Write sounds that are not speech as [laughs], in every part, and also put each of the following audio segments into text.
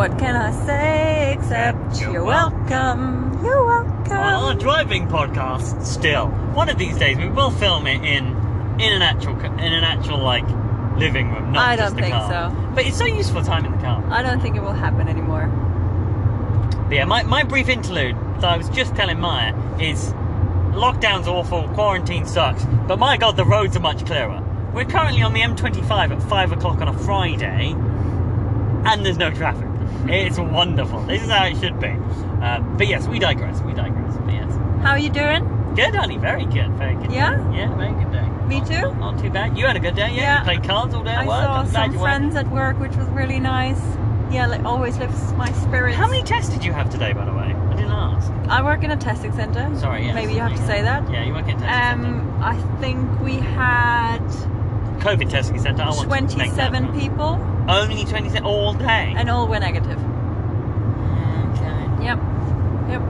What can I say except You're you're welcome. You're welcome. Well, our driving podcast still. One of these days we will film it in in an actual in an actual like living room, not I just don't the think car. so. But it's so useful time in the car. I don't think it will happen anymore. But yeah, my, my brief interlude that I was just telling Maya is lockdown's awful, quarantine sucks, but my god, the roads are much clearer. We're currently on the M25 at 5 o'clock on a Friday, and there's no traffic. It's wonderful. This is how it should be. Uh, but yes, we digress. We digress. But yes. How are you doing? Good, honey. Very good. Very good. Yeah? Day. Yeah, very good day. Me Not- too. Not, not too bad. You had a good day, yeah? Yeah. You played cards all day at I work. saw some friends at work, which was really nice. Yeah, like always lifts my spirits. How many tests did you have today, by the way? I didn't ask. I work in a testing center. Sorry, yes. Maybe you have to say that. Yeah, you work in a testing centre. Um, I think we had COVID testing centre. I want to make that 27 one. people, Only 27 all day. and all were negative. okay. Yep. Yep.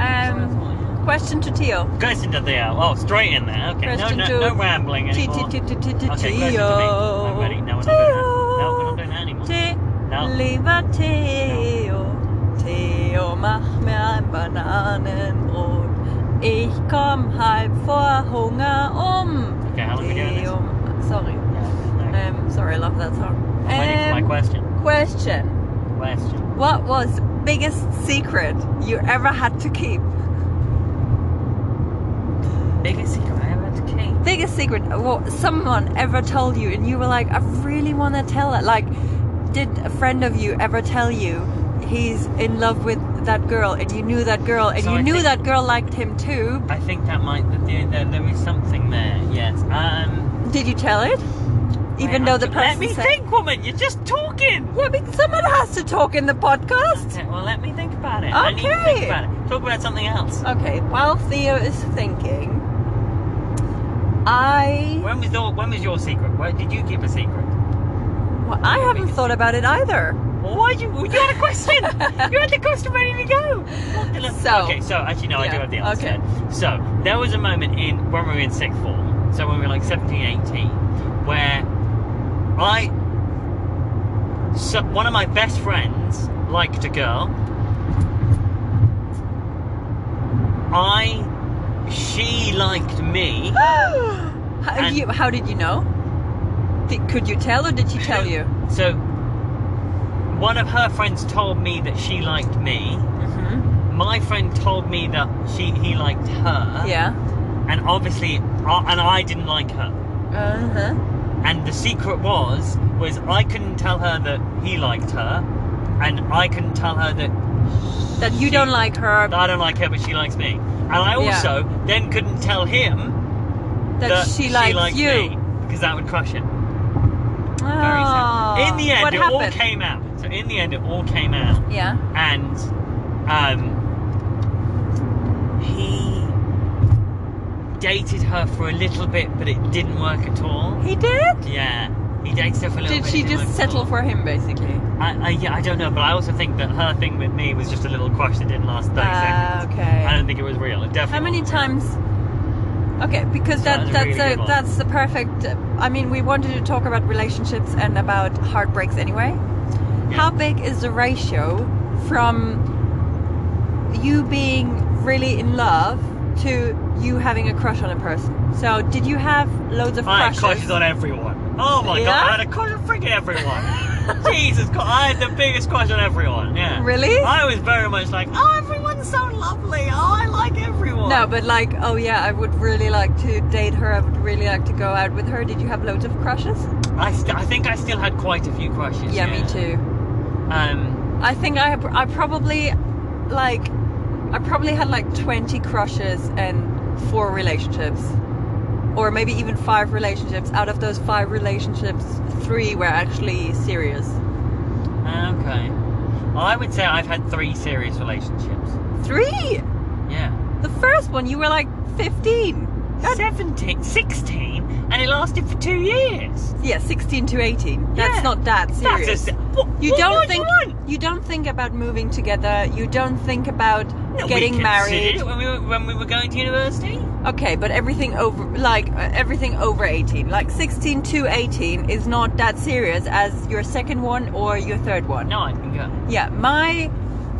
Um, question to Tio. Question to Theo. Oh, straight in there. Okay. Question no, to no, no rambling T- anymore. T- T- T- T- Okay, question to me. Tio. I'm ready. No, we're not doing that. No, we're not doing that anymore. T- No. Lieber Theo, Theo, mach mir ein Bananenbrot. Ich komm halb vor Hunger we doing this? Sorry. No. Um, sorry, I love that song. Waiting for my Um, question. question. Question. What was the biggest secret you ever had to keep? Biggest secret I ever had to keep. Biggest secret what someone ever told you and you were like, I really want to tell it. Like, did a friend of you ever tell you he's in love with that girl and you knew that girl and So you I knew that girl liked him too? I think that might. There, there, there is something there. Yes. Um. Did you tell it? Even though the t- person Let me said, think, woman. You're just talking. Yeah, but someone has to talk in the podcast. Okay, well, let me think about it. I need to think Okay. about it. Talk about something else. Okay, while Theo is thinking, I When was your When was your secret? Where did you keep a secret? well, I haven't thought about it either. Why you? You had a question. you had the question ready to go. So- okay, so actually no, I do have the answer. okay. So there was a moment in when we were in sixth form, so when we were like 17, 18, where I, so one of my best friends liked a girl. I, she liked me. [gasps] how, you, how did you know? Did, could you tell or did she tell you? So one of her friends told me that she liked me. Mm-hmm. My friend told me that she he liked her. Yeah. And obviously, and I didn't like her. Uh huh. And the secret was was I couldn't tell her that he liked her, and I couldn't tell her that That you She- don't like her. I don't like her, but she likes me. And I Yeah. also then couldn't tell him that, that she likes liked you. me because that would crush it. Very Oh. In the end, what it happened? all came out. So in the end, it all came out. Yeah. and um, he dated her for a little bit, but it didn't work at all. He did. Yeah, he dated her for a little Did bit. Did she just settle for him basically? I, I, yeah, I don't know, but I also think that her thing with me was just a little crush that didn't last 30 Ah, seconds. okay. I don't think it was real. It definitely How many times? Okay, because That that, that's really a, that's the perfect. I mean, we wanted to talk about relationships and about heartbreaks anyway. How big is the ratio from you being really in love to you having a crush on a person? So, did you have loads of crushes? I had crushes? crushes on everyone. Oh my Yeah? god, I had a crush on freaking everyone. [laughs] Jesus Christ, I had the biggest crush on everyone. Yeah. Really? I was very much like, oh, everyone's so lovely. Oh, I like everyone. No, but like, oh yeah, I would really like to date her. I would really like to go out with her. Did you have loads of crushes? I, st- I think I still had quite a few crushes. Yeah, me too. Um, I think I I probably like I probably had like 20 crushes and four relationships. Or maybe even five relationships. Out of those five relationships, three were actually serious. okay. Well, I would say I've had three serious relationships. Three! Yeah. The first one, you were like 15. 17, 16, and it lasted for two years. Yeah, 16 to 18. That's Yeah. not that serious. That's a, what, you what don't think you you don't think about moving together. You don't think about No, getting married. when we were when we were going to university. Okay, but everything over like uh, everything over 18, like 16 to 18 is not that serious as your second one or your third one. No, I can go. Yeah, my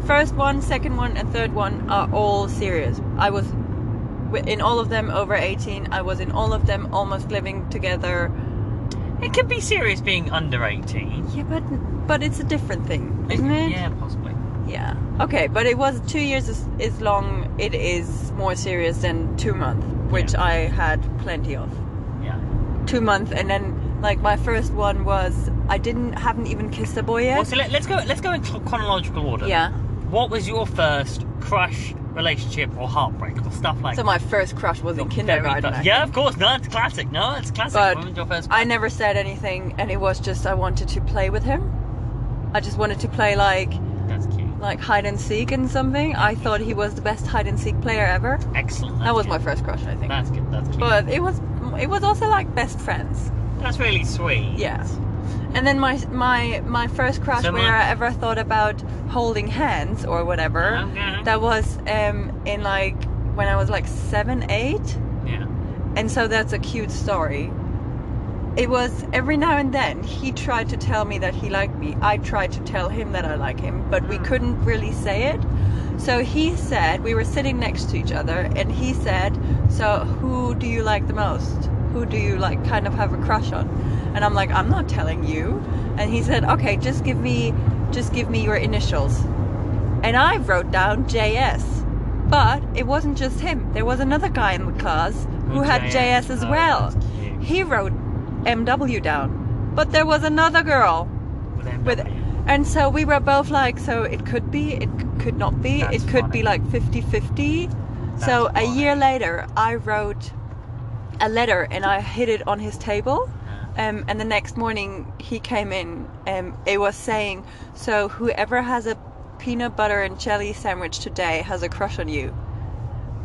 first one, second one, and third one are all serious. I was in all of them over 18. I was in all of them almost living together. It can be serious being under 18. Yeah, but but it's a different thing, isn't it? Yeah, possibly. Yeah. Okay, but it was two years is, is long. It is more serious than two months, which Yeah. I had plenty of. Yeah. Two months, and then like my first one was I didn't haven't even kissed a boy yet. Well, so let, let's go. Let's go in chronological order. yeah. What was your first crush, relationship, or heartbreak, or stuff like So my first crush was in kindergarten. first- Yeah, of course. No, it's classic. No, it's classic. But your first? I never said anything, and it was just I wanted to play with him. I just wanted to play like That's cute. like hide and seek and something. I thought he was the best hide and seek player ever. Excellent. That was good. my first crush, I think. That's good. That's cute. But it was it was also like best friends. that's really sweet. Yeah. And then my my my first crush So my- where I ever thought about holding hands or whatever. Okay. That was um in like when I was like seven, eight. Yeah. And so that's a cute story. It was every now and then he tried to tell me that he liked me. I tried to tell him that I like him, but we couldn't really say it. So he said, we were sitting next to each other, and he said, So who do you like the most? Who do you like kind of have a crush on? And I'm like, I'm not telling you. And he said, Okay, just give me just give me your initials. And I wrote down JS. But it wasn't just him. There was another guy in the class who had JS. JS as Oh, well. He wrote MW down. But there was another girl With MW. with and so we were both like so it could be it could not be That's it could be like 50-50 so a year later i wrote a letter and i hid it on his table um, and the next morning he came in and it was saying so whoever has a peanut butter and jelly sandwich today has a crush on you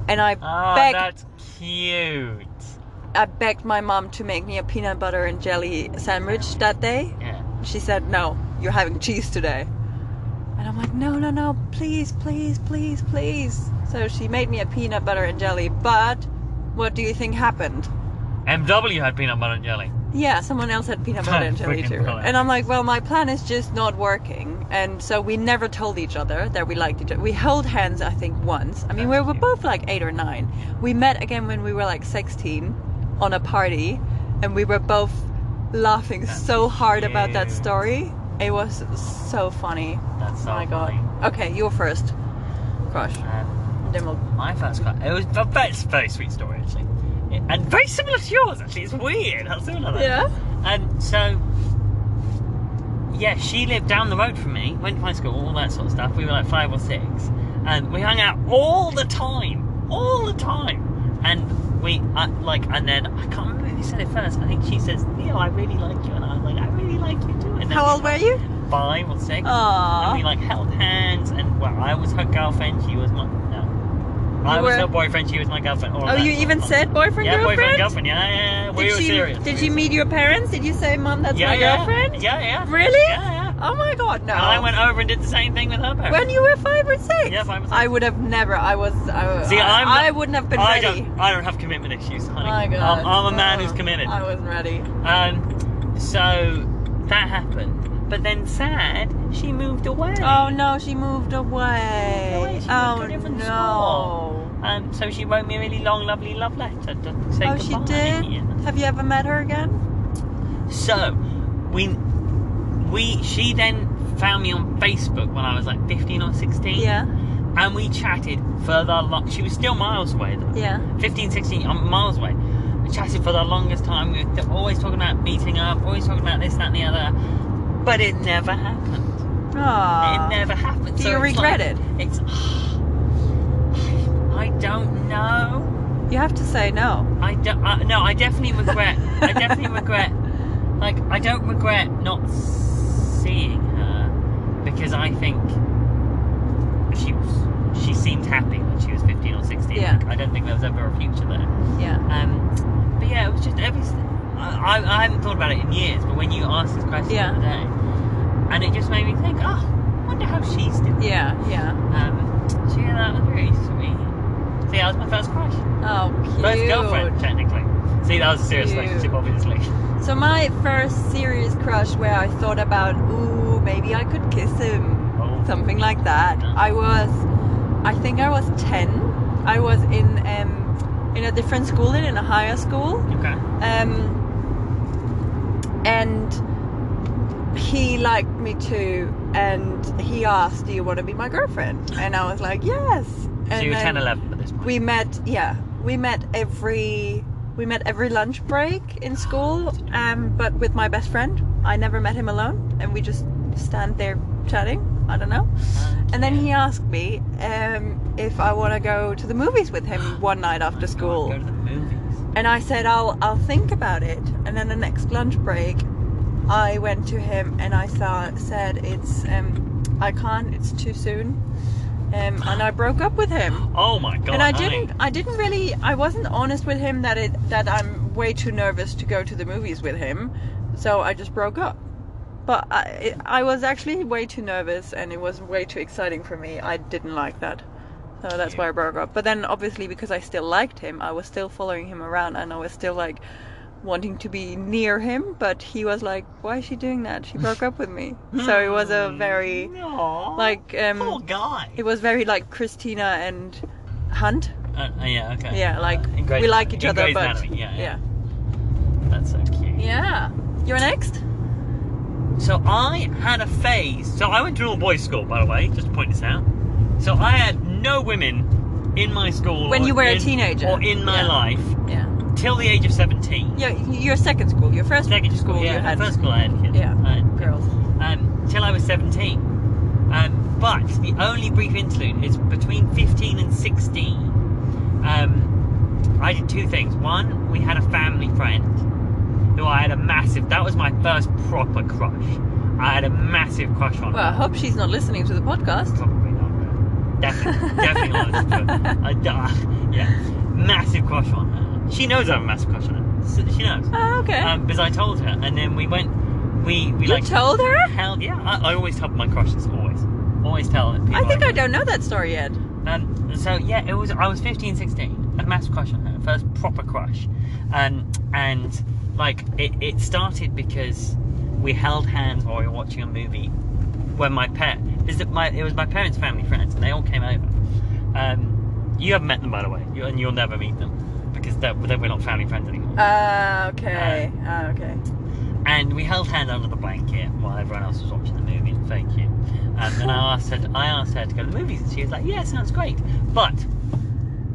and i Oh, begged that's cute. i begged my mom to make me a peanut butter and jelly sandwich that day Yeah. she said, No, you're having cheese today. And I'm like, No, no, no, please, please, please, please. So she made me a peanut butter and jelly, but what do you think happened? MW had peanut butter and jelly. Yeah, someone else had peanut butter and jelly too. brilliant. And I'm like, Well, my plan is just not working. And so we never told each other that we liked each other. We held hands, I think, once. I mean, we were cute. both like eight or nine. We met again when we were like 16 on a party, and we were both laughing That's so hard about that story. It was so funny. That's so oh my god. funny. Okay, your first crush. Um, Then we'll. my first crush. It was a very, very sweet story actually, and very similar to yours actually. It's weird how similar that. Yeah? And so, yeah, she lived down the road from me. Went to my school, all that sort of stuff. We were like five or six, and we hung out all the time, all the time. And we uh, like, and then I can't remember who said it first. I think she says, "Neil, I really like you," and I was like, "I really like you too." And How old were you? Five or six. Aww. And we like held hands, and well, I was her girlfriend. She was my. I was were- her boyfriend. She was my girlfriend. all Oh, you even said boyfriend, yeah, girlfriend? boyfriend, girlfriend. Yeah, yeah, yeah. We Did were you serious. did you meet your parents? Did you say, "Mom, that's yeah, my yeah. girlfriend"? Yeah, yeah. Really? Yeah, yeah. Oh my god, no. And I went over and did the same thing with her parents. when you were five or six. Yeah, five or six. I would have never. I was. I, See, I, I'm I wouldn't have been I ready. don't, I don't have commitment issues, honey. My god. I'm, I'm a man Oh, who's committed. I wasn't ready. Um, so that happened, but then sad, she moved away. Oh no, she moved away. away, she moved oh to a different no. Um, so she wrote me a really long, lovely love letter to say Oh, goodbye. she did. Have you ever met her again? So we, we, she then found me on Facebook when I was like 15 or 16. Yeah. And we chatted for the long. She was still miles away though. Yeah. 15, 16, I'm miles away. We chatted for the longest time. We were always talking about meeting up, always talking about this, that, and the other. But it never happened. Aww. It never happened. Do So you regret like- it? It's. I don't know. You have to say no. I don't. Uh, no, I definitely regret. I definitely regret. [laughs] Like, I don't regret not seeing her because I think she was. She seemed happy when she was 15 or 16. Yeah. Like, I don't think there was ever a future there. Yeah. Um, but yeah, it was just every. I, I, I hadn't thought about it in years, but when you asked this question Yeah. the other day, and it just made me think, oh, I wonder how she's doing. Yeah. Yeah. Um, so yeah, that was really sweet. That was my first crush. Oh, cute. First girlfriend, technically. See, that was a serious Cute. relationship, obviously. So my first serious crush where I thought about, ooh, maybe I could kiss him. Oh. Something like that. I was, I think I was 10. I was in um, in a different school, in a higher school. Okay. Um, and he liked me too. And he asked, do you want to be my girlfriend? And I was like, yes. So you were then 10, 11 at this point. we met yeah we met every we met every lunch break in school um, but with my best friend. I never met him alone and we just stand there chatting. I don't know. And then he asked me um, if i want to go to the movies with him [gasps] one night after school Go to the movies. and i said i'll i'll think about it. And then the next lunch break i went to him and i saw, said it's um, i can't it's too soon um, and i broke up with him Oh my god. and I didn't, I didn't really, I wasn't honest with him that it that I'm way too nervous to go to the movies with him, so I just broke up. But I, it, I was actually way too nervous, and it was way too exciting for me. I didn't like that, so that's why I broke up. But then, obviously, because I still liked him, I was still following him around, and I was still like wanting to be near him. But he was like, "Why is she doing that? She broke up with me." So it was a very Aw, like um, Poor guy. it was very like Cristina and Hunt. Uh, uh, yeah, okay. Yeah, like Uh, in Grey's- we like each other, but Anatomy, yeah, yeah, yeah, That's so cute. yeah. You're next. So I had a phase. So I went to an all boys school, by the way, just to point this out. So I had no women in my school When or you were a teenager. or in my Yeah. life Yeah. Till the age of 17. Yeah, your second school, your first Second school, yeah, you had first school I had kids. Yeah, I had girls. um, till I was 17. Um, but the only brief interlude is between 15 and 16. Um, I did two things. One, we had a family friend who I had a massive. That was my first proper crush. I had a massive crush on. Her. Well, I hope she's not listening to the podcast. Probably not. no. Definitely, definitely not. [laughs] I, uh, yeah, massive crush on her. She knows I have a massive crush on her. She knows. Oh, okay. Um, because I told her, and then we went. We we you like told her? Hell yeah! I, I always tell my crushes. Always, always tell people. I think I like- don't know that story yet. Um, so yeah, it was. I was 15, 16. A massive crush on her. First proper crush, um, and like it, it started because we held hands while we were watching a movie. When my pet is that my it was my parents' family friends, and they all came over. Um, you haven't met them by the way, you, and you'll never meet them because they're, we're not family friends anymore. Uh, okay. Uh, okay. and we held hands under the blanket while everyone else was watching the movie. Thank you. Um, and I asked her, to, I asked her to go to the movies, and she was like, "Yeah, sounds great." But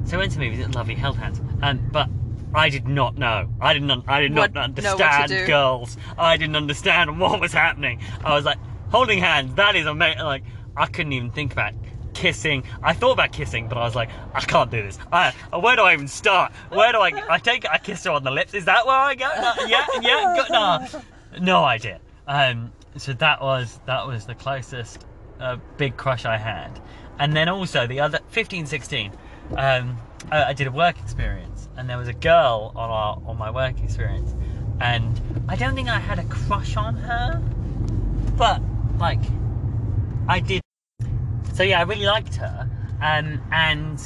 so we went to the movies. It lovely, held hands. Um, but I did not know. I didn't. I did not what understand girls. I didn't understand what was happening. I was like holding hands. That is amazing. Like I couldn't even think about kissing. I thought about kissing, but I was like, I can't do this. I, where do I even start? Where do I? I take. I kiss her on the lips. Is that where I go? No, yeah, yeah. Go, no, no idea. Um, so that was that was the closest uh, big crush I had, and then also the other 15, 16. Um, I, I did a work experience, and there was a girl on our on my work experience, and I don't think I had a crush on her, but like I did. So yeah, I really liked her, um, and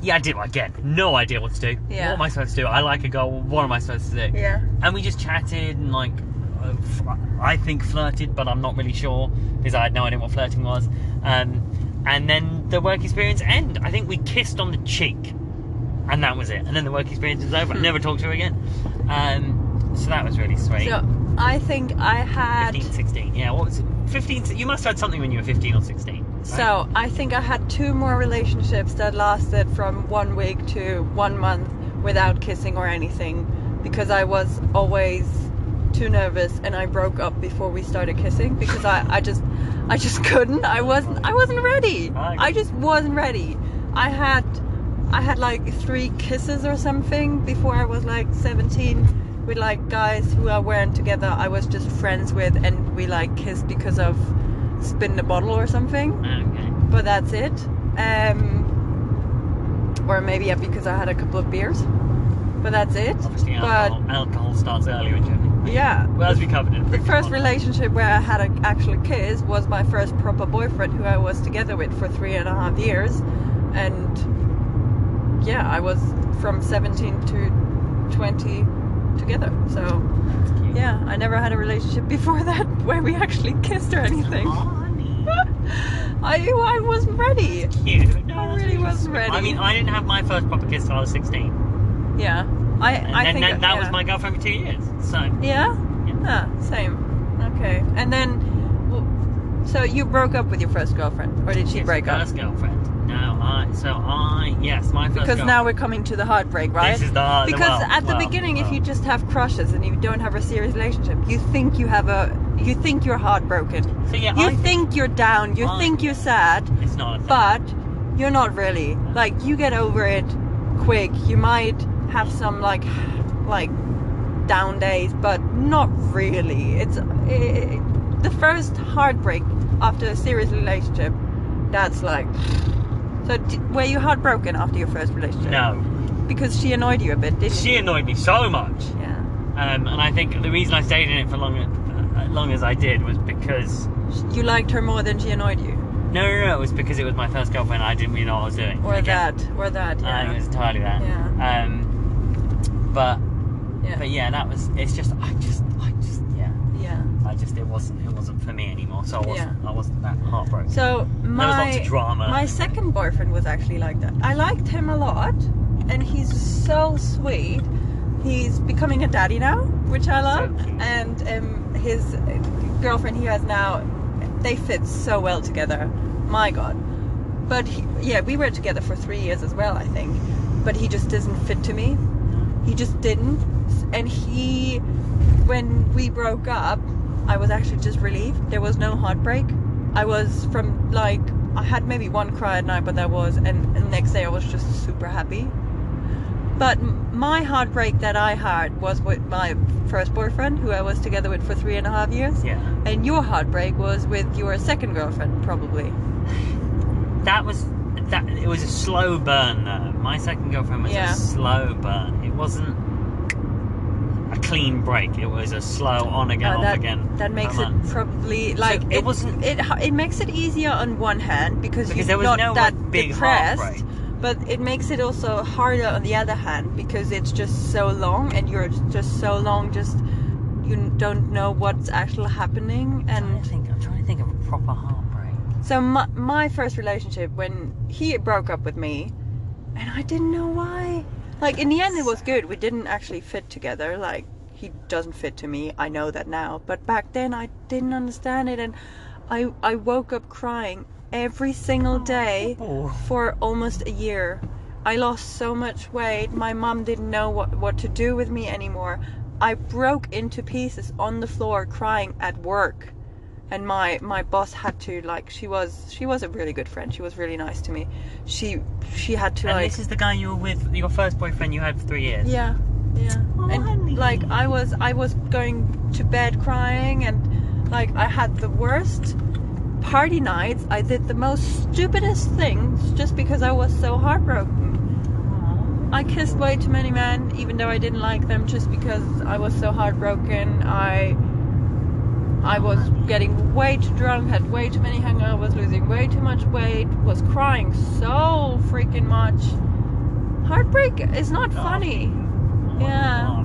yeah, I did again. No idea what to do. Yeah. What am I supposed to do? I like a girl. What am I supposed to do? Yeah. And we just chatted and like, uh, I think flirted, but I'm not really sure because I had no idea what flirting was. Um, and then the work experience end. I think we kissed on the cheek, and that was it. And then the work experience was over. I never talked to her again. Um, so that was really sweet. So I think I had. 15, 16. Yeah, what was it? 15. You must have had something when you were 15 or 16. right? So I think I had two more relationships that lasted from one week to one month without kissing or anything because I was always too nervous and I broke up before we started kissing because I, I just I just [laughs] couldn't. I wasn't I wasn't ready. I- just wasn't ready. I had I had like three kisses or something before I was like 17 with like guys who I weren't together. I was just friends with and we like kissed because of spin the bottle or something Okay. but that's it. Um, or maybe yeah, because I had a couple of beers, but that's it. Obviously, but alcohol, alcohol starts earlier in Germany. yeah, Well, as we covered it. the first relationship where I had an actual kiss was my first proper boyfriend, who I was together with for three and a half years, and yeah, I was from 17 to 20 together. So yeah, I never had a relationship before [laughs] that where we actually kissed or anything. [laughs] I I wasn't ready. Cute. No, I really wasn't ready. I mean, I didn't have my first proper kiss till I was 16. Yeah, I And I then, think then that yeah. was my girlfriend for two years. So, Yeah? Yeah. Ah, same. Okay. And then, so you broke up with your first girlfriend, or did she yes, break up? first girlfriend. No, I, so I, yes, my first Because girlfriend. now we're coming to the heartbreak, right? This is the hard- because at the beginning, if you just have crushes and you don't have a serious relationship, you think you have a, you think you're heartbroken. So yeah, You I think you're down. You I- think you're sad, it's not but you're not really. Like you get over it quick. You might have some like, like down days, but not really. It's eh, the first heartbreak after a serious relationship. That's like. So d- were you heartbroken after your first relationship? no, Because she annoyed you a bit, didn't she she? annoyed me so much. Yeah. Um, and I think the reason I stayed in it for long, uh, long as I did was because You liked her more than she annoyed you. no, no, no, it was because it was my first girlfriend. And I didn't really know what I was doing. Or Again, that. Or that. I think Yeah. it was entirely that. Yeah. Um, but yeah. but yeah, that was. It's just I just I just yeah. yeah. I just it wasn't it wasn't for me anymore. So I wasn't Yeah. I wasn't that heartbroken. So my there was lots of drama. my second boyfriend was actually like that. I liked him a lot, and he's so sweet. He's becoming a daddy now, which I love. So and um, his girlfriend he has now, they fit so well together. My God. But he, yeah, we were together for three years as well, I think. But he just doesn't fit to me. He just didn't. And he, when we broke up, I was actually just relieved. There was no heartbreak. I was from like, I had maybe one cry at night, but that was, and, and the next day I was just super happy. But my heartbreak that I had was with my first boyfriend, who I was together with for three and a half years. yeah, And your heartbreak was with your second girlfriend, probably. that was that. It was a slow burn though. My second girlfriend was Yeah. a slow burn. It wasn't a clean break. It was a slow on again, Uh, off again. that makes it months. probably like it wasn't- It it makes it easier on one hand because, Because you're there was not no, that like, big depressed, but it makes it also harder on the other hand because it's just so long and you're just so long just you don't know what's actually happening I'm trying and to think. I'm trying to think of a proper heartbreak. so my, my first relationship when he broke up with me and i didn't know why like in the end it was good. We didn't actually fit together. Like he doesn't fit to me. I know that now. But back then i didn't understand it. And i i woke up crying every single oh, day Oh. for almost a year. I lost so much weight. My mom didn't know what what to do with me anymore. I broke into pieces on the floor crying at work and my my boss had to like she was she was a really good friend. She was really nice to me. She she had to And like this is the guy you were with, your first boyfriend you had for three years. yeah. Yeah. Oh, and honey. like i was i was going to bed crying and like i had the worst party nights. I did the most stupidest things just because i was so heartbroken. I kissed way too many men, even though I didn't like them, just because I was so heartbroken. I I was getting way too drunk, had way too many hangovers, losing way too much weight, was crying so freaking much. Heartbreak is not funny. Yeah.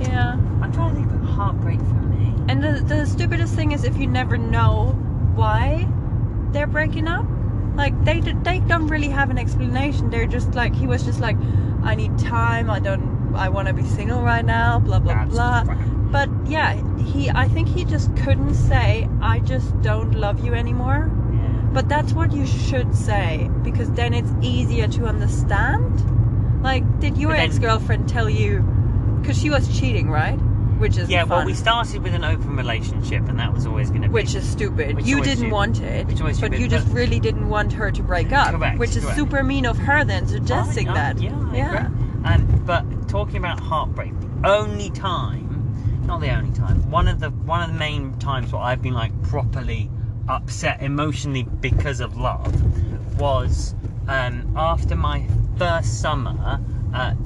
Yeah. I'm trying to think of heartbreak for me. And the, the stupidest thing is if you never know why they're breaking up. Like they they don't really have an explanation. They're just like he was just like, I need time. I don't. I want to be single right now. Blah blah That's blah. But yeah, he. I think he just couldn't say, I just don't love you anymore. Yeah. But that's what you should say because then it's easier to understand. Like, did your ex girlfriend tell you? Because she was cheating, right? Which is Yeah, well, we started with an open relationship, and that was always going to be. Which is stupid. Which you didn't stupid. want it, Which but stupid, you just but- really didn't want her to break up. Correct, which is correct. super mean of her then, suggesting Oh, that. Yeah, I yeah. Um, but talking about heartbreak, the only time, not the only time, one of the one of the main times where I've been like properly upset emotionally because of love was um, after my first summer at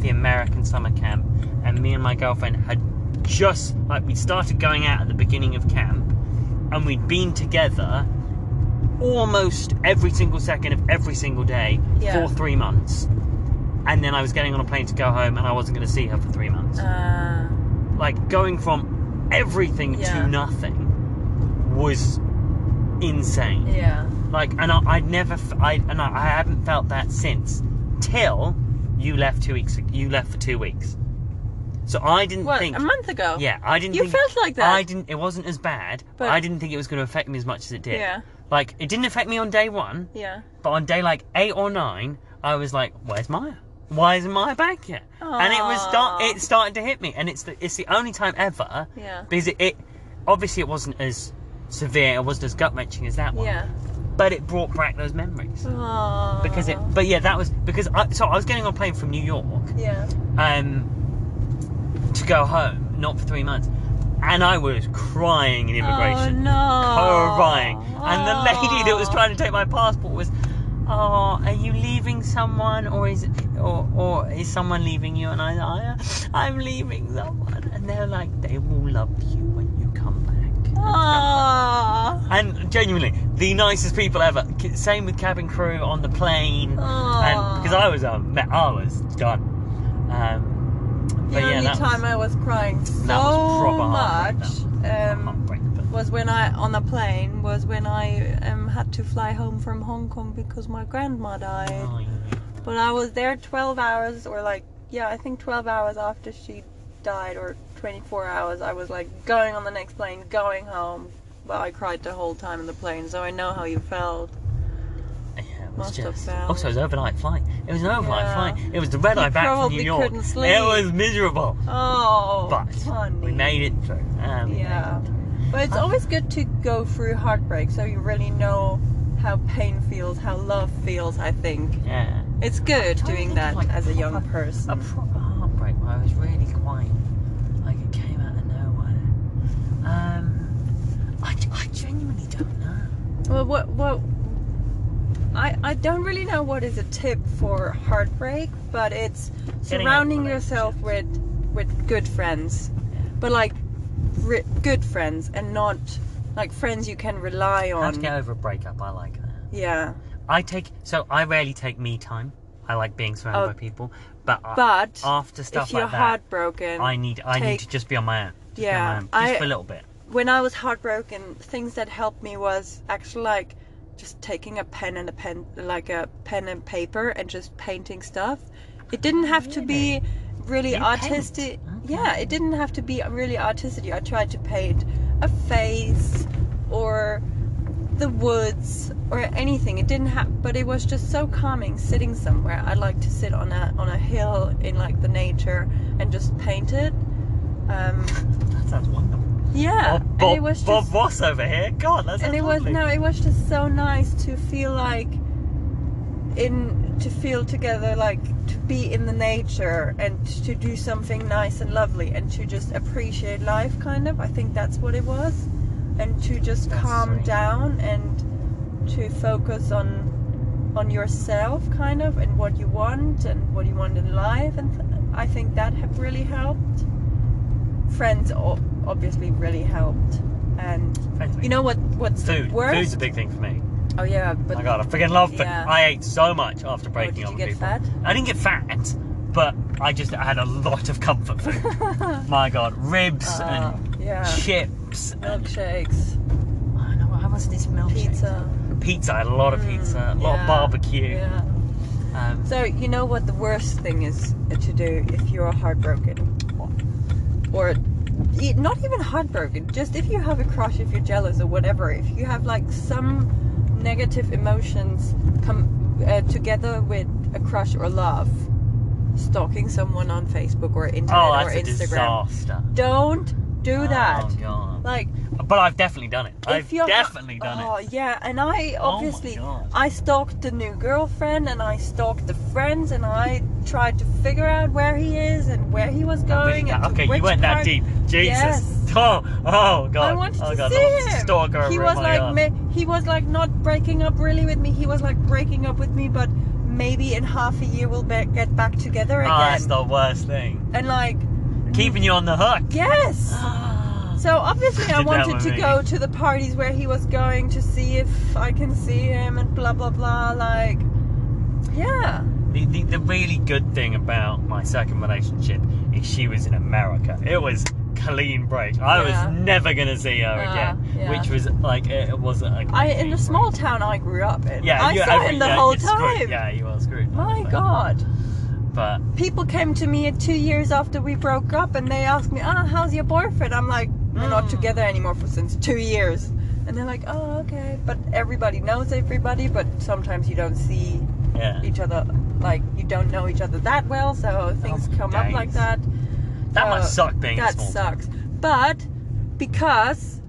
the American summer camp, and me and my girlfriend had just like we started going out at the beginning of camp, and we'd been together almost every single second of every single day Yeah. for three months. And then I was getting on a plane to go home, and I wasn't going to see her for three months. Uh, like going from everything Yeah. to nothing was insane. yeah. Like, and I, I'd never, f- I, and I, I haven't felt that since till you left two weeks. You left for two weeks. So I didn't What, think. a month ago? Yeah, I didn't. You think, felt like that? I didn't. It wasn't as bad, but But- I didn't think it was going to affect me as much as it did. Yeah. Like it didn't affect me on day one, Yeah. but on day like eight or nine, I was like, "Where's Maya? Why isn't Maya back yet?" And it was start. It started to hit me, and it's the it's the only time ever. Yeah. Because it, it obviously it wasn't as severe, it wasn't as gut wrenching as that one. Yeah. But it brought back those memories. Aww. Because it, but yeah, that was because I, so I was getting on a plane from New York, Yeah. um, to go home, not for three months, and I was crying in immigration, Oh, no. crying, and the lady that was trying to take my passport was, "Oh, are you leaving someone, or is it, or, or is someone leaving you?" And I, I, I'm leaving someone, and they're like, "They will love you when you come back." Aww. And genuinely, the nicest people ever. Same with cabin crew on the plane, and because I was um, I was done. Um, The yeah, only time was, I was crying so that was much um, was when I on the plane was when I um, had to fly home from Hong Kong because my grandma died. Oh, yeah. But I was there 12 hours, or like, yeah, I think 12 hours after she died, or 24 hours. I was like going on the next plane, going home. But I cried the whole time in the plane, so I know how you felt. It was Must have just. Also, it was overnight flight. It was an overnight Yeah. flight. It was the red You eye back from New York. It was miserable, Oh, but honey. we made it through. Um, Yeah. it through. But it's always good to go through heartbreak so you really know how pain feels, how love feels, I think. Yeah. It's good doing that like, as a young person. A proper heartbreak where I was really quite like it came out of nowhere. Um, I, I genuinely don't know. Well, what what I I don't really know what is a tip for heartbreak, but it's surrounding yourself with with good friends, but like ri- good friends and not like friends you can rely How to on. get over a breakup? I like that. Yeah, I take so I rarely take me time. I like being surrounded Oh. by people, but, I- but after stuff if you're like that, heartbroken, I need I need take- to just be on my own. Just be on Yeah, my own, just I- for a little bit. when I was heartbroken, things that helped me was actually like just taking a pen and a pen, like a pen and paper, and just painting stuff. It didn't oh, have to be really You artistic. Yeah, it didn't have to be really artistic. I tried to paint a face or the woods or anything. It didn't have, but it was just so calming sitting somewhere. I'd like to sit on a on a hill in like the nature and just paint it. Um, That sounds wonderful. yeah, Bob, and it was Bob just Ross over here. God, that's and it was no, it was just so nice to feel like in to feel together, like to be in the nature and to do something nice and lovely and to just appreciate life. Kind of, I think that's what it was, and to just That's calm sweet. down and to focus on on yourself, kind of, and what you want and what you want in life. And th- I think that have really helped. Friends o- obviously really helped, and you know what? What's food. the worst? Food's a big thing for me. Oh yeah, but my God, I freaking love food. Yeah. I ate so much after oh, breaking did up you with get people. fat? I didn't get fat, but I just had a lot of comfort food. [laughs] my God, ribs Uh, and yeah, chips. And, milkshakes, I know how was this milkshake? pizza, Pizza. I had a lot of Mm, pizza, a lot yeah, of barbecue. Yeah. Um, So you know what the worst thing is to do if you're heartbroken, or not even heartbroken, just if you have a crush, if you're jealous or whatever, if you have like some negative emotions come uh, together with a crush or love, stalking someone on Facebook or internet oh, or Instagram. disaster. Don't do oh, that. Oh God. Like But I've definitely done it. I've definitely done oh, it. yeah, and I Oh obviously God. I stalked the new girlfriend and I stalked the friends and I tried to figure out where he is and where he was going. to okay, you went that deep. Jesus. Yes. [laughs] Oh, oh God. I wanted oh, to God. see him. Stalker he was like ma- he was like not breaking up really with me. He was like breaking up with me, but maybe in half a year we'll be- get back together Oh, again. that's the worst thing. and like Keeping you on the hook. yes, [gasps] So obviously I wanted to me. go to the parties where he was going to see if I can see him and blah blah blah. Like, yeah. The, the, the really good thing about my second relationship is she was in America. It was clean break. I Yeah. was never gonna see her Uh, again, yeah. which was like it, was a I in the small break. town I grew up in. Yeah, I saw every- him the yeah, whole you're screwed. time. Yeah, you were screwed. My God. But People came to me two years after we broke up and they asked me, "Ah, how's your boyfriend?" I'm like, "We're not Mm. together anymore for since two years." And they're like, "Oh, okay." But everybody knows everybody, but sometimes you don't see yeah, each other like you don't know each other that well, so things Oh, come up like that. that Uh, must suck being that small town. sucks. But because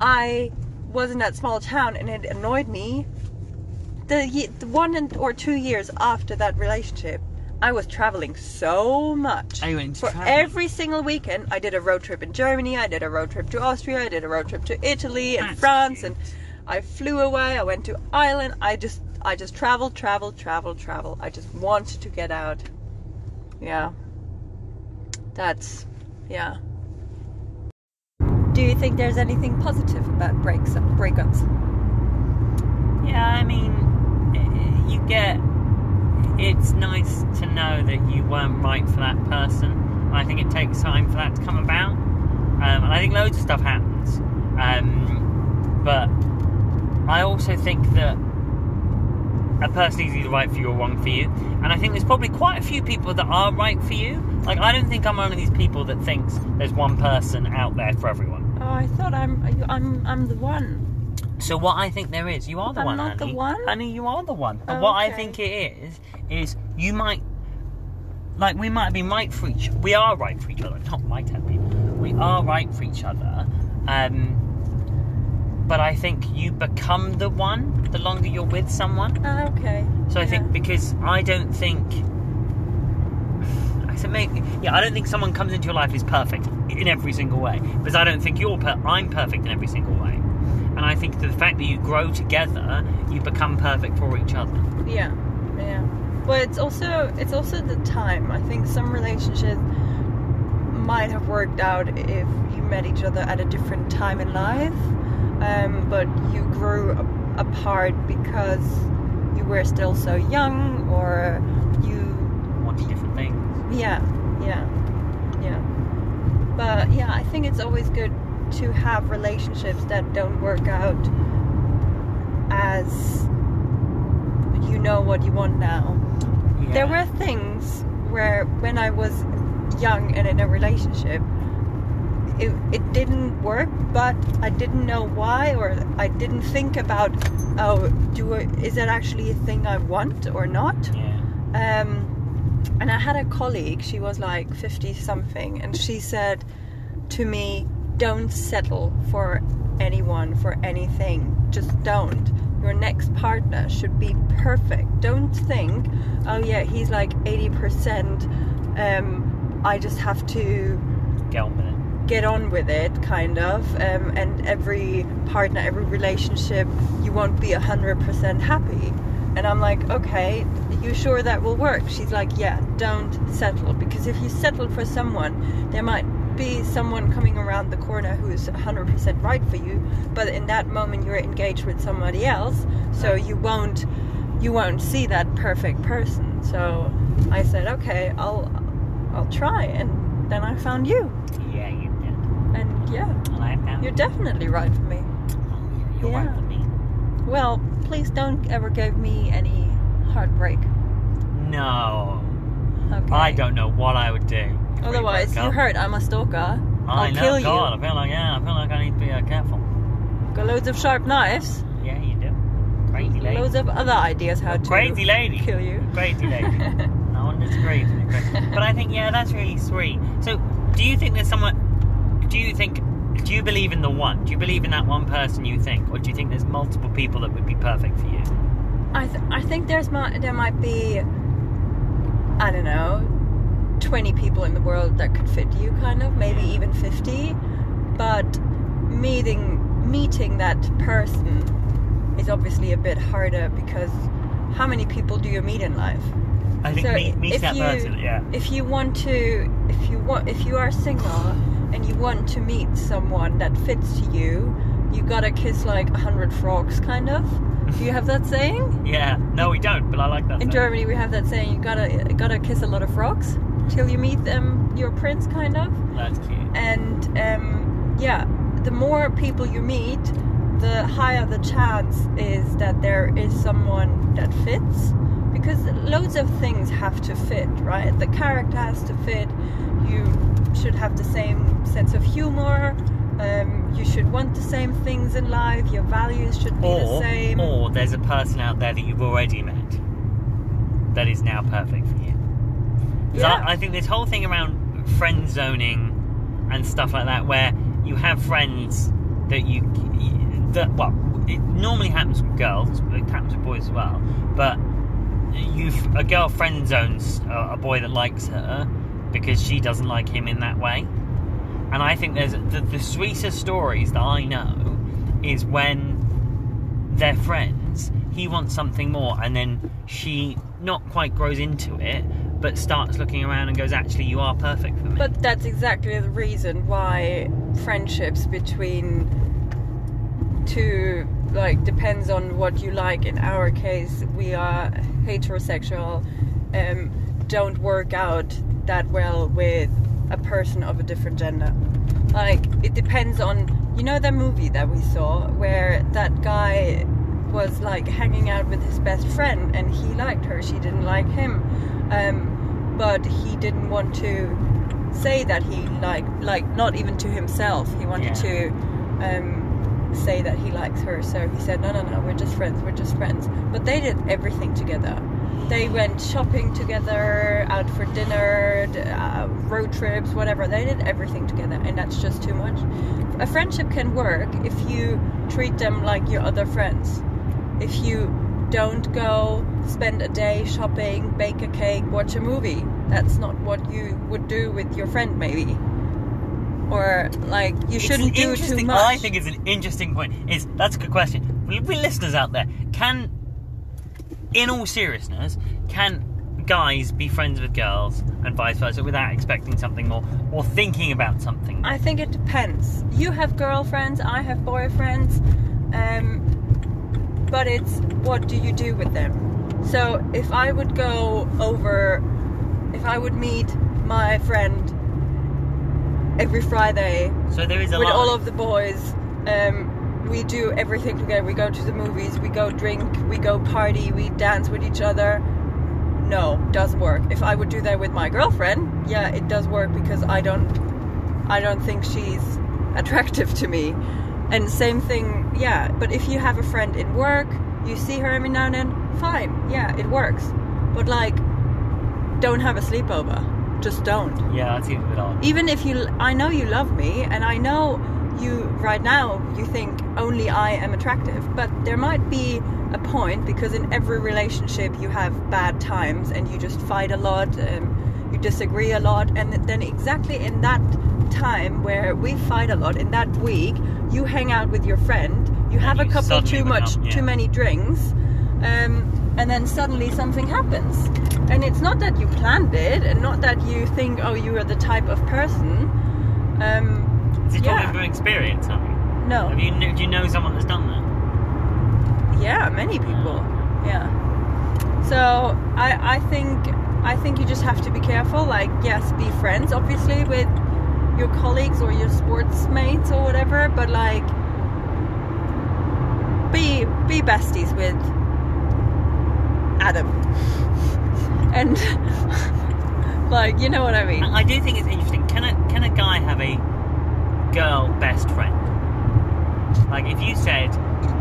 I was in that small town and it annoyed me, the, the one and, or two years after that relationship, I was traveling so much. You went to For travel? every single weekend, I did a road trip in Germany, I did a road trip to Austria, I did a road trip to Italy and That's France, cute. and I flew away. I went to Ireland. I just, I just traveled, traveled, traveled, traveled. I just wanted to get out. Yeah. That's, yeah. Do you think there's anything positive about breaks breakups? Yeah, I mean, eh, you get. It's nice to know that you weren't right for that person. I think it takes time for that to come about, um, and I think loads of stuff happens. Um, but I also think that a person is either right for you or wrong for you, and I think there's probably quite a few people that are right for you. Like I don't think I'm one of these people that thinks there's one person out there for everyone. Oh, I thought I'm, I'm, I'm the one. So what I think there is, you are the one. I'm one, not the honey. one? Honey, you are the one. And Oh, what I think it is, is you might, like, we might have been right for each. We are right for each other. Not might have been. We are right for each other. Um, but I think you become the one the longer you're with someone. Ah, okay. So I Yeah. think because I don't think. I said maybe yeah. I don't think someone comes into your life is perfect in every single way because I don't think you're per- I'm perfect in every single way, and I think the fact that you grow together, you become perfect for each other. Yeah, yeah. Well, it's also it's also the time. I think some relationships might have worked out if you met each other at a different time in life, um, but you grew apart because you were still so young, or you Wanting different things. yeah, yeah, yeah. But yeah, I think it's always good to have relationships that don't work out as you know what you want now. Yeah. There were things where when I was young and in a relationship, it, it didn't work, but I didn't know why, or I didn't think about, oh, do I, is that actually a thing I want or not? Yeah. Um, and I had a colleague, she was like 50 something, and she said to me, Don't settle for anyone, for anything. Just don't. Your next partner should be perfect. Don't think, oh yeah, he's like 80%, um, I just have to Get on with it. get on with it kind of um, and every partner every relationship you won't be 100% happy and i'm like okay you sure that will work she's like yeah don't settle because if you settle for someone there might be someone coming around the corner who's 100% right for you but in that moment you're engaged with somebody else so you won't you won't see that perfect person so i said okay i'll i'll try and then i found you Yeah, you did. and yeah, And I found. you're definitely right for me. Oh, yeah, you're Yeah. right for me. Well, please don't ever give me any heartbreak. No. Okay. I don't know what I would do. If Otherwise, you heard I'm a stalker. I I'll know, kill God, you. I feel like yeah, I feel like I need to be uh, careful. Got loads of sharp knives. Yeah, you do. Crazy lady. Loads of other ideas how to Crazy lady. kill you. Crazy lady. [laughs] no one disagrees with you. But I think yeah, that's really sweet. So, do you think there's someone? Do you think? Do you believe in the one? Do you believe in that one person you think, or do you think there's multiple people that would be perfect for you? I th- I think there's might there might be I don't know 20 people in the world that could fit you kind of maybe Yeah. even 50 but meeting meeting that person is obviously a bit harder because how many people do you meet in life I think So meet, meet if that you- person. Yeah. if you want to if you want if you are single and you want to meet someone that fits to you, you gotta kiss like a hundred frogs, kind of. Do you have that saying? [laughs] Yeah. No, we don't, but I like that. In saying. Germany, we have that saying: you gotta gotta kiss a lot of frogs till you meet them, your prince, kind of. That's cute. And um, yeah, the more people you meet, the higher the chance is that there is someone that fits. Because loads of things have to fit, right? The character has to fit. You should have the same sense of humor. Um, you should want the same things in life. Your values should be the same. or there's a person out there that you've already met that is now perfect for you. Yeah. I, I think this whole thing around friend zoning and stuff like that, where you have friends that you that well, it normally happens with girls, but it happens with boys as well. But you a girl friend zones a, a boy that likes her because she doesn't like him in that way. And I think there's the, the sweetest stories that I know is when they're friends. He wants something more, and then she not quite grows into it, but starts looking around and goes, "Actually, you are perfect for me." But that's exactly the reason why friendships between two like depends on what you like. In our case, we are heterosexual. Um, don't work out that well with a person of a different gender. Like it depends on you know that movie that we saw where that guy was like hanging out with his best friend and he liked her, she didn't like him. Um, but he didn't want to say that he liked like not even to himself. He wanted Yeah. to um, say that he likes her. So he said, "No, no, no, we're just friends. We're just friends." But they did everything together. They went shopping together, out for dinner, uh, road trips, whatever. They did everything together, and that's just too much. A friendship can work if you treat them like your other friends. If you don't go spend a day shopping, bake a cake, watch a movie. That's not what you would do with your friend, maybe. Or like you shouldn't do too much. I think it's an interesting point. Is that's a good question. We, we listeners out there, can, in all seriousness, can guys be friends with girls and vice versa without expecting something more or thinking about something? I think it depends. You have girlfriends, I have boyfriends, um, but it's what do you do with them? So if I would go over, if I would meet my friend every Friday so there is a with line. all of the boys, um, we do everything together. We go to the movies, we go drink, we go party, we dance with each other. No, doesn't work. If I would do that with my girlfriend, yeah, it does work because I don't, I don't think she's attractive to me. And same thing, yeah. But if you have a friend in work, you see her every now and then, fine, yeah, it works. But like, don't have a sleepover. Just don't yeah, that seems a bit odd. even if you i know you love me and i know you right now you think only i am attractive but there might be a point because in every relationship you have bad times and you just fight a lot and you disagree a lot and then exactly in that time where we fight a lot in that week you hang out with your friend you have a couple too much become- yeah. too many drinks um, and then suddenly something happens and it's not that you planned it and not that you think oh you are the type of person um, Is it yeah. talking from experience? Have you? no Have you do you know someone that's done that? yeah many people yeah so I, I think i think you just have to be careful like yes be friends obviously with your colleagues or your sports mates or whatever but like be be besties with adam and [laughs] like you know what i mean I do think it's interesting. Can a can a guy have a girl best friend? Like if you said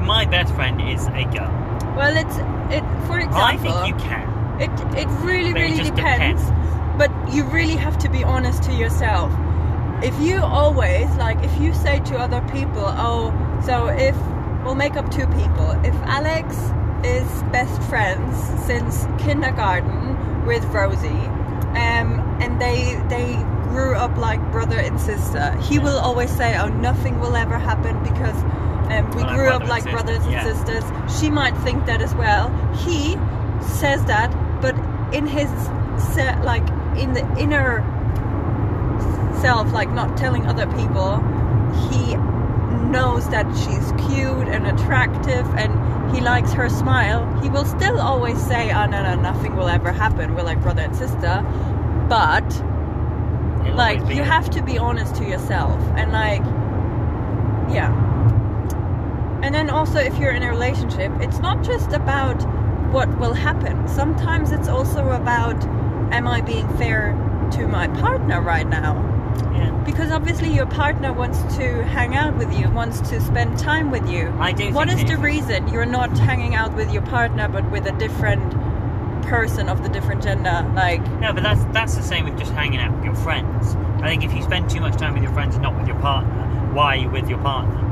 my best friend is a girl, well it's it for example I think you can. It it really really just depends. But you really have to be honest to yourself. If you always like if you say to other people, "Oh, so if we'll make up two people. If Alex is best friends since kindergarten with Rosie, um, and they they grew up like brother and sister, he will always say, "Oh, nothing will ever happen because um, we Well, grew up like brothers and yeah. sisters." She might think that as well. He says that, but in his se- like in the inner himself, like not telling other people, he knows that she's cute and attractive and he likes her smile, he will still always say, oh, no, no, nothing will ever happen. We're like brother and sister. But, It'll like, you have to be honest to yourself. And, like, yeah. And then also, if you're in a relationship, it's not just about what will happen. Sometimes it's also about, am I being fair to my partner right now? Yeah. Because obviously your partner wants to hang out with you, wants to spend time with you. I do What is the reason you're not hanging out with your partner but with a different person of the different gender? Like, No, but that's that's the same with just hanging out with your friends. I think if you spend too much time with your friends and not with your partner, why are you with your partner?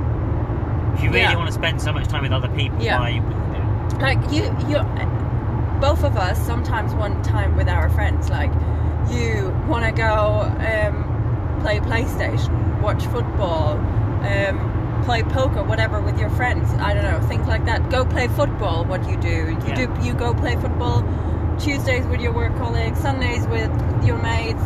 If you really Yeah. want to spend so much time with other people, Yeah. why are you with them? like you, you, both of us sometimes want time with our friends. Like, you want to go um, play PlayStation, watch football, um, play poker, whatever, with your friends. I don't know, things like that. Go play football. What you do, you Yeah. do, you go play football Tuesdays with your work colleagues, Sundays with your mates.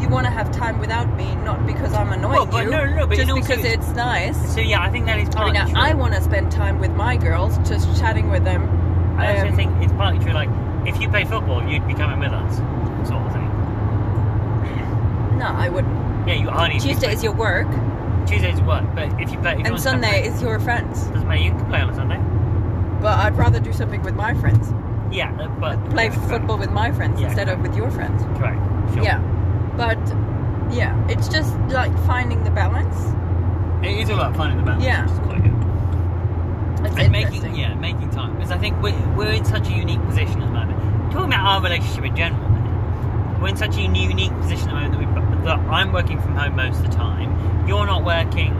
You want to have time without me, not because I'm annoying Well, but you, no, no, but just because serious- it's nice. So yeah, I think that is I partly mean, true. I want to spend time with my girls, just chatting with them. I also Um, think it's partly true. Like, if you play football, you'd be coming with us, sort of thing. No, I wouldn't. Yeah, you only Tuesday is your work, Tuesdays work, but if you play, if you and want to Sunday play- is your friends. doesn't matter. You can play on a Sunday. But I'd rather do something with my friends. Yeah, uh, but Play football with my friends Yeah, instead of with your friends. Correct. Sure. Yeah. But yeah, it's just like finding the balance. It is all about finding the balance. Yeah. Which is quite good. It's and making interesting. yeah making time because I think we're, we're in such a unique position at the moment. Talking about our relationship in general, we're in such a unique position at the moment that, we, that I'm working from home most of the time. You're not working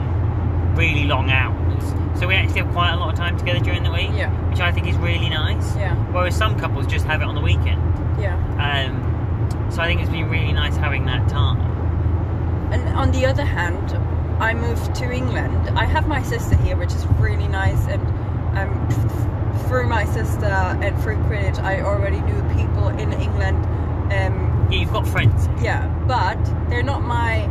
really long hours, so we actually have quite a lot of time together during the week, Yeah. which I think is really nice. Yeah. Whereas some couples just have it on the weekend. Yeah. Um, so I think it's been really nice having that time. And on the other hand, I moved to England. I have my sister here, which is really nice, and um, through my sister and through Greenwich, I already knew people in England. Um, Yeah, you've got friends. yeah, but they're not my,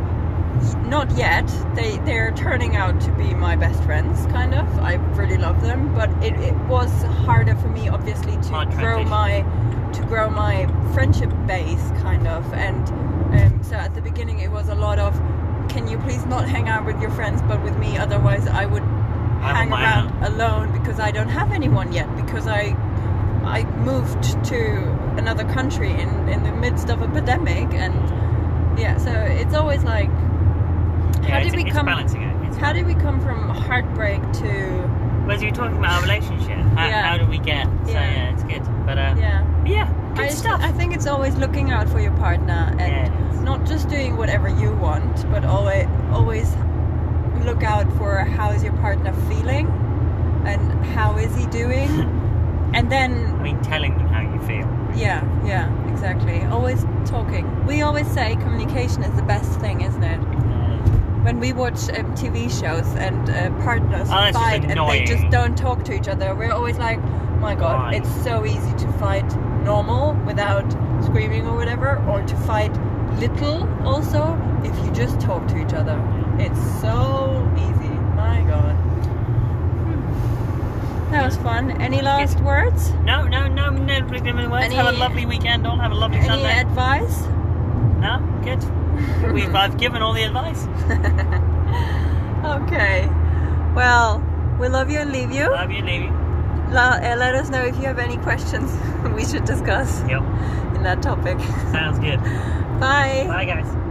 not yet. They they're turning out to be my best friends, kind of. I really love them, but it, it was harder for me, obviously, to Hard grow transition. my to grow my friendship base, kind of. And um, so at the beginning, it was a lot of, can you please not hang out with your friends, but with me? Otherwise, I would I'm hang around alone because I don't have anyone yet because I I moved to another country in in the midst of a pandemic and yeah so it's always like Yeah, how it's, did we it's come balancing it. It's how did we come from heartbreak to Whereas you were talking about our relationship, how, Yeah. how do we get? So Yeah. yeah, it's good. But uh, yeah yeah, good I, stuff. I think it's always looking out for your partner and Yeah, not just doing whatever you want but always always look out for how is your partner feeling and how is he doing [laughs] and then I mean, telling them how you feel. Yeah, yeah, exactly. Always talking. We always say communication is the best thing, isn't it? When we watch um, TV shows and uh, partners that's fight and they annoying. just don't talk to each other, we're always like, my god, it's so easy to fight normal without screaming or whatever, or to fight little also if you just talk to each other. It's so easy. My god. That was fun. Any last words? No, no, no, no. no words. Any- have a lovely weekend, all. Have a lovely Any Sunday. advice? no, good. [laughs] We've I've given all the advice. [laughs] Okay. Well, we love you and leave you. Love you, and leave you. La- uh, let us know if you have any questions [laughs] we should discuss Yep. in that topic. Sounds good. Bye. Bye, guys.